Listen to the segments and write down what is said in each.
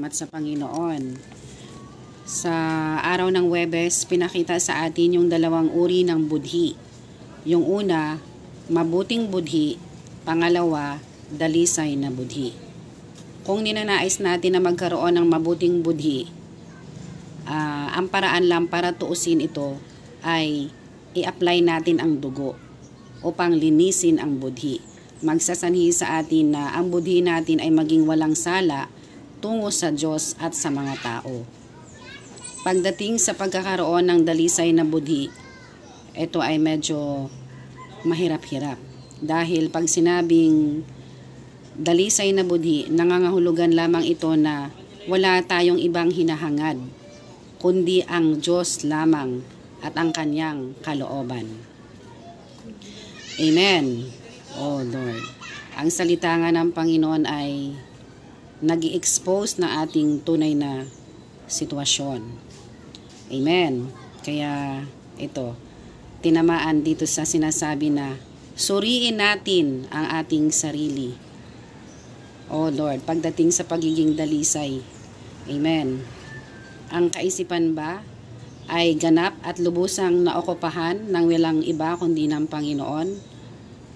Salamat sa Panginoon. Sa araw ng Webes, pinakita sa atin yung dalawang uri ng budhi. Yung una, mabuting budhi. Pangalawa, dalisay na budhi. Kung ninanais natin na magkaroon ng mabuting budhi, uh, ang paraan lang para tuusin ito ay i-apply natin ang dugo upang linisin ang budhi. Magsasanhi sa atin na ang budhi natin ay maging walang sala tungo sa Diyos at sa mga tao. Pagdating sa pagkakaroon ng dalisay na budhi, ito ay medyo mahirap-hirap. Dahil pag sinabing dalisay na budhi, nangangahulugan lamang ito na wala tayong ibang hinahangad, kundi ang Diyos lamang at ang kanyang kalooban. Amen. Oh Lord. Ang salita nga ng Panginoon ay nag expose na ating tunay na sitwasyon. Amen. Kaya ito, tinamaan dito sa sinasabi na suriin natin ang ating sarili. Oh Lord, pagdating sa pagiging dalisay. Amen. Ang kaisipan ba ay ganap at lubusang naokupahan ng walang iba kundi ng Panginoon?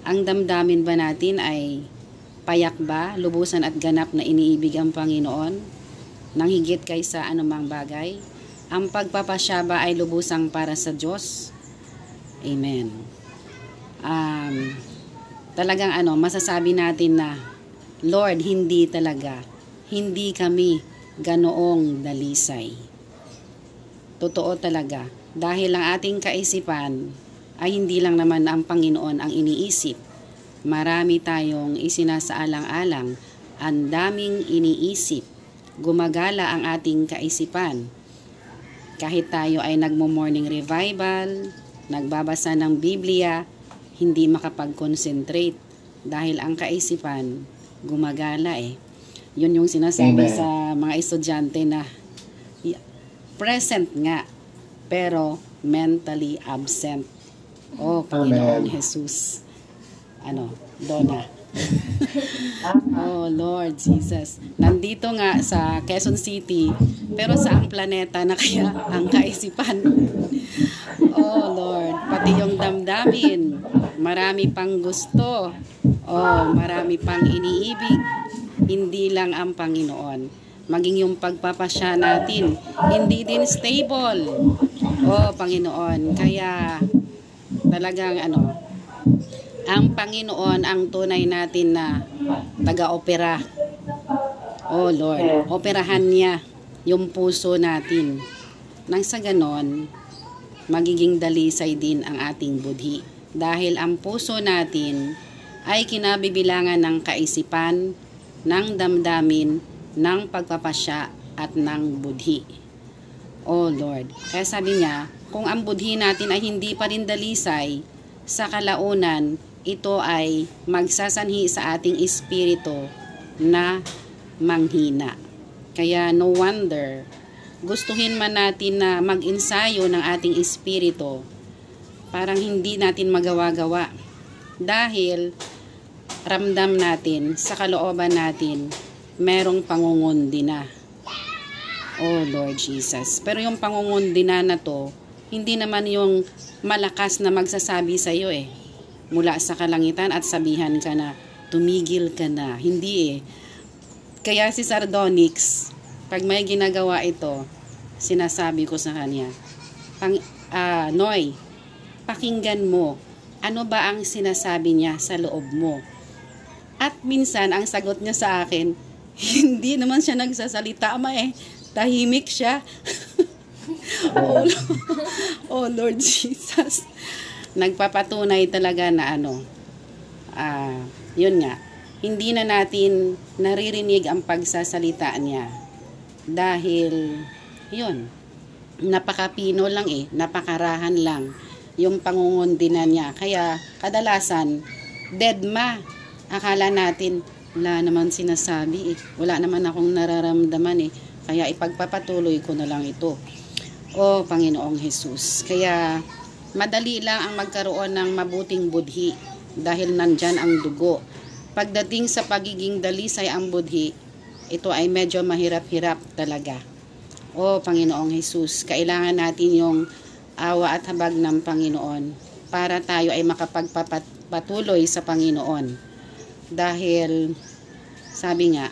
Ang damdamin ba natin ay Payak ba, lubusan at ganap na iniibig ang Panginoon? Nang higit kaysa anumang bagay? Ang pagpapasya ay lubusang para sa Diyos? Amen. Um, talagang ano, masasabi natin na, Lord, hindi talaga, hindi kami ganoong dalisay. Totoo talaga, dahil ang ating kaisipan ay hindi lang naman ang Panginoon ang iniisip, Marami tayong isinasaalang-alang, ang daming iniisip, gumagala ang ating kaisipan. Kahit tayo ay nagmo-morning revival, nagbabasa ng Biblia, hindi makapag-concentrate dahil ang kaisipan gumagala eh. Yun yung sinasabi Amen. sa mga estudyante na present nga pero mentally absent. Oh, Panginoon Amen. Jesus ano, Donna. oh Lord Jesus. Nandito nga sa Quezon City, pero sa ang planeta na kaya ang kaisipan. oh Lord, pati yung damdamin, marami pang gusto. Oh, marami pang iniibig. Hindi lang ang Panginoon. Maging yung pagpapasya natin, hindi din stable. Oh, Panginoon. Kaya talagang ano, ang Panginoon ang tunay natin na taga-opera. Oh Lord, operahan niya yung puso natin. Nang sa ganon, magiging dalisay din ang ating budhi. Dahil ang puso natin ay kinabibilangan ng kaisipan, ng damdamin, ng pagpapasya at ng budhi. Oh Lord, kaya sabi niya, kung ang budhi natin ay hindi pa rin dalisay, sa kalaunan, ito ay magsasanhi sa ating espiritu na manghina. Kaya no wonder, gustuhin man natin na mag-ensayo ng ating espiritu, parang hindi natin magawa-gawa. Dahil ramdam natin, sa kalooban natin, merong pangungundi na. Oh Lord Jesus. Pero yung pangungundi na na to, hindi naman yung malakas na magsasabi sa iyo eh mula sa kalangitan at sabihan ka na tumigil ka na. Hindi eh. Kaya si Sardonyx, pag may ginagawa ito, sinasabi ko sa kanya, pang, uh, Noy, pakinggan mo, ano ba ang sinasabi niya sa loob mo? At minsan, ang sagot niya sa akin, hindi naman siya nagsasalita, ama eh, tahimik siya. oh, oh Lord Jesus nagpapatunay talaga na ano, uh, yun nga, hindi na natin naririnig ang pagsasalita niya. Dahil, yun, napakapino lang eh, napakarahan lang yung pangungundina niya. Kaya, kadalasan, dead ma. Akala natin, wala naman sinasabi eh. Wala naman akong nararamdaman eh. Kaya ipagpapatuloy ko na lang ito. O Panginoong Jesus. Kaya Madali lang ang magkaroon ng mabuting budhi dahil nandyan ang dugo. Pagdating sa pagiging dalisay ang budhi, ito ay medyo mahirap-hirap talaga. O Panginoong Jesus, kailangan natin yung awa at habag ng Panginoon para tayo ay makapagpatuloy sa Panginoon. Dahil, sabi nga,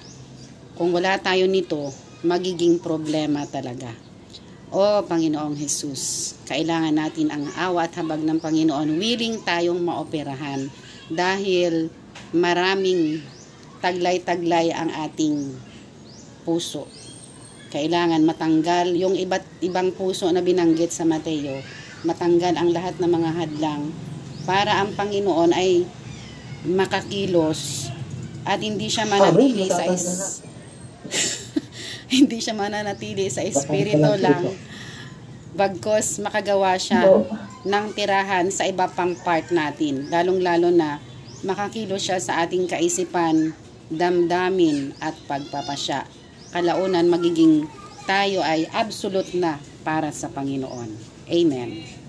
kung wala tayo nito, magiging problema talaga. O Panginoong Jesus, kailangan natin ang awa at habag ng Panginoon. Willing tayong maoperahan dahil maraming taglay-taglay ang ating puso. Kailangan matanggal yung iba't ibang puso na binanggit sa Mateo. Matanggal ang lahat ng mga hadlang para ang Panginoon ay makakilos at hindi siya manatili sa is hindi siya mananatili sa espiritu lang. bagkos makagawa siya ng tirahan sa iba pang part natin. Lalong lalo na makakilos siya sa ating kaisipan damdamin at pagpapasya. Kalaunan magiging tayo ay absolute na para sa Panginoon. Amen.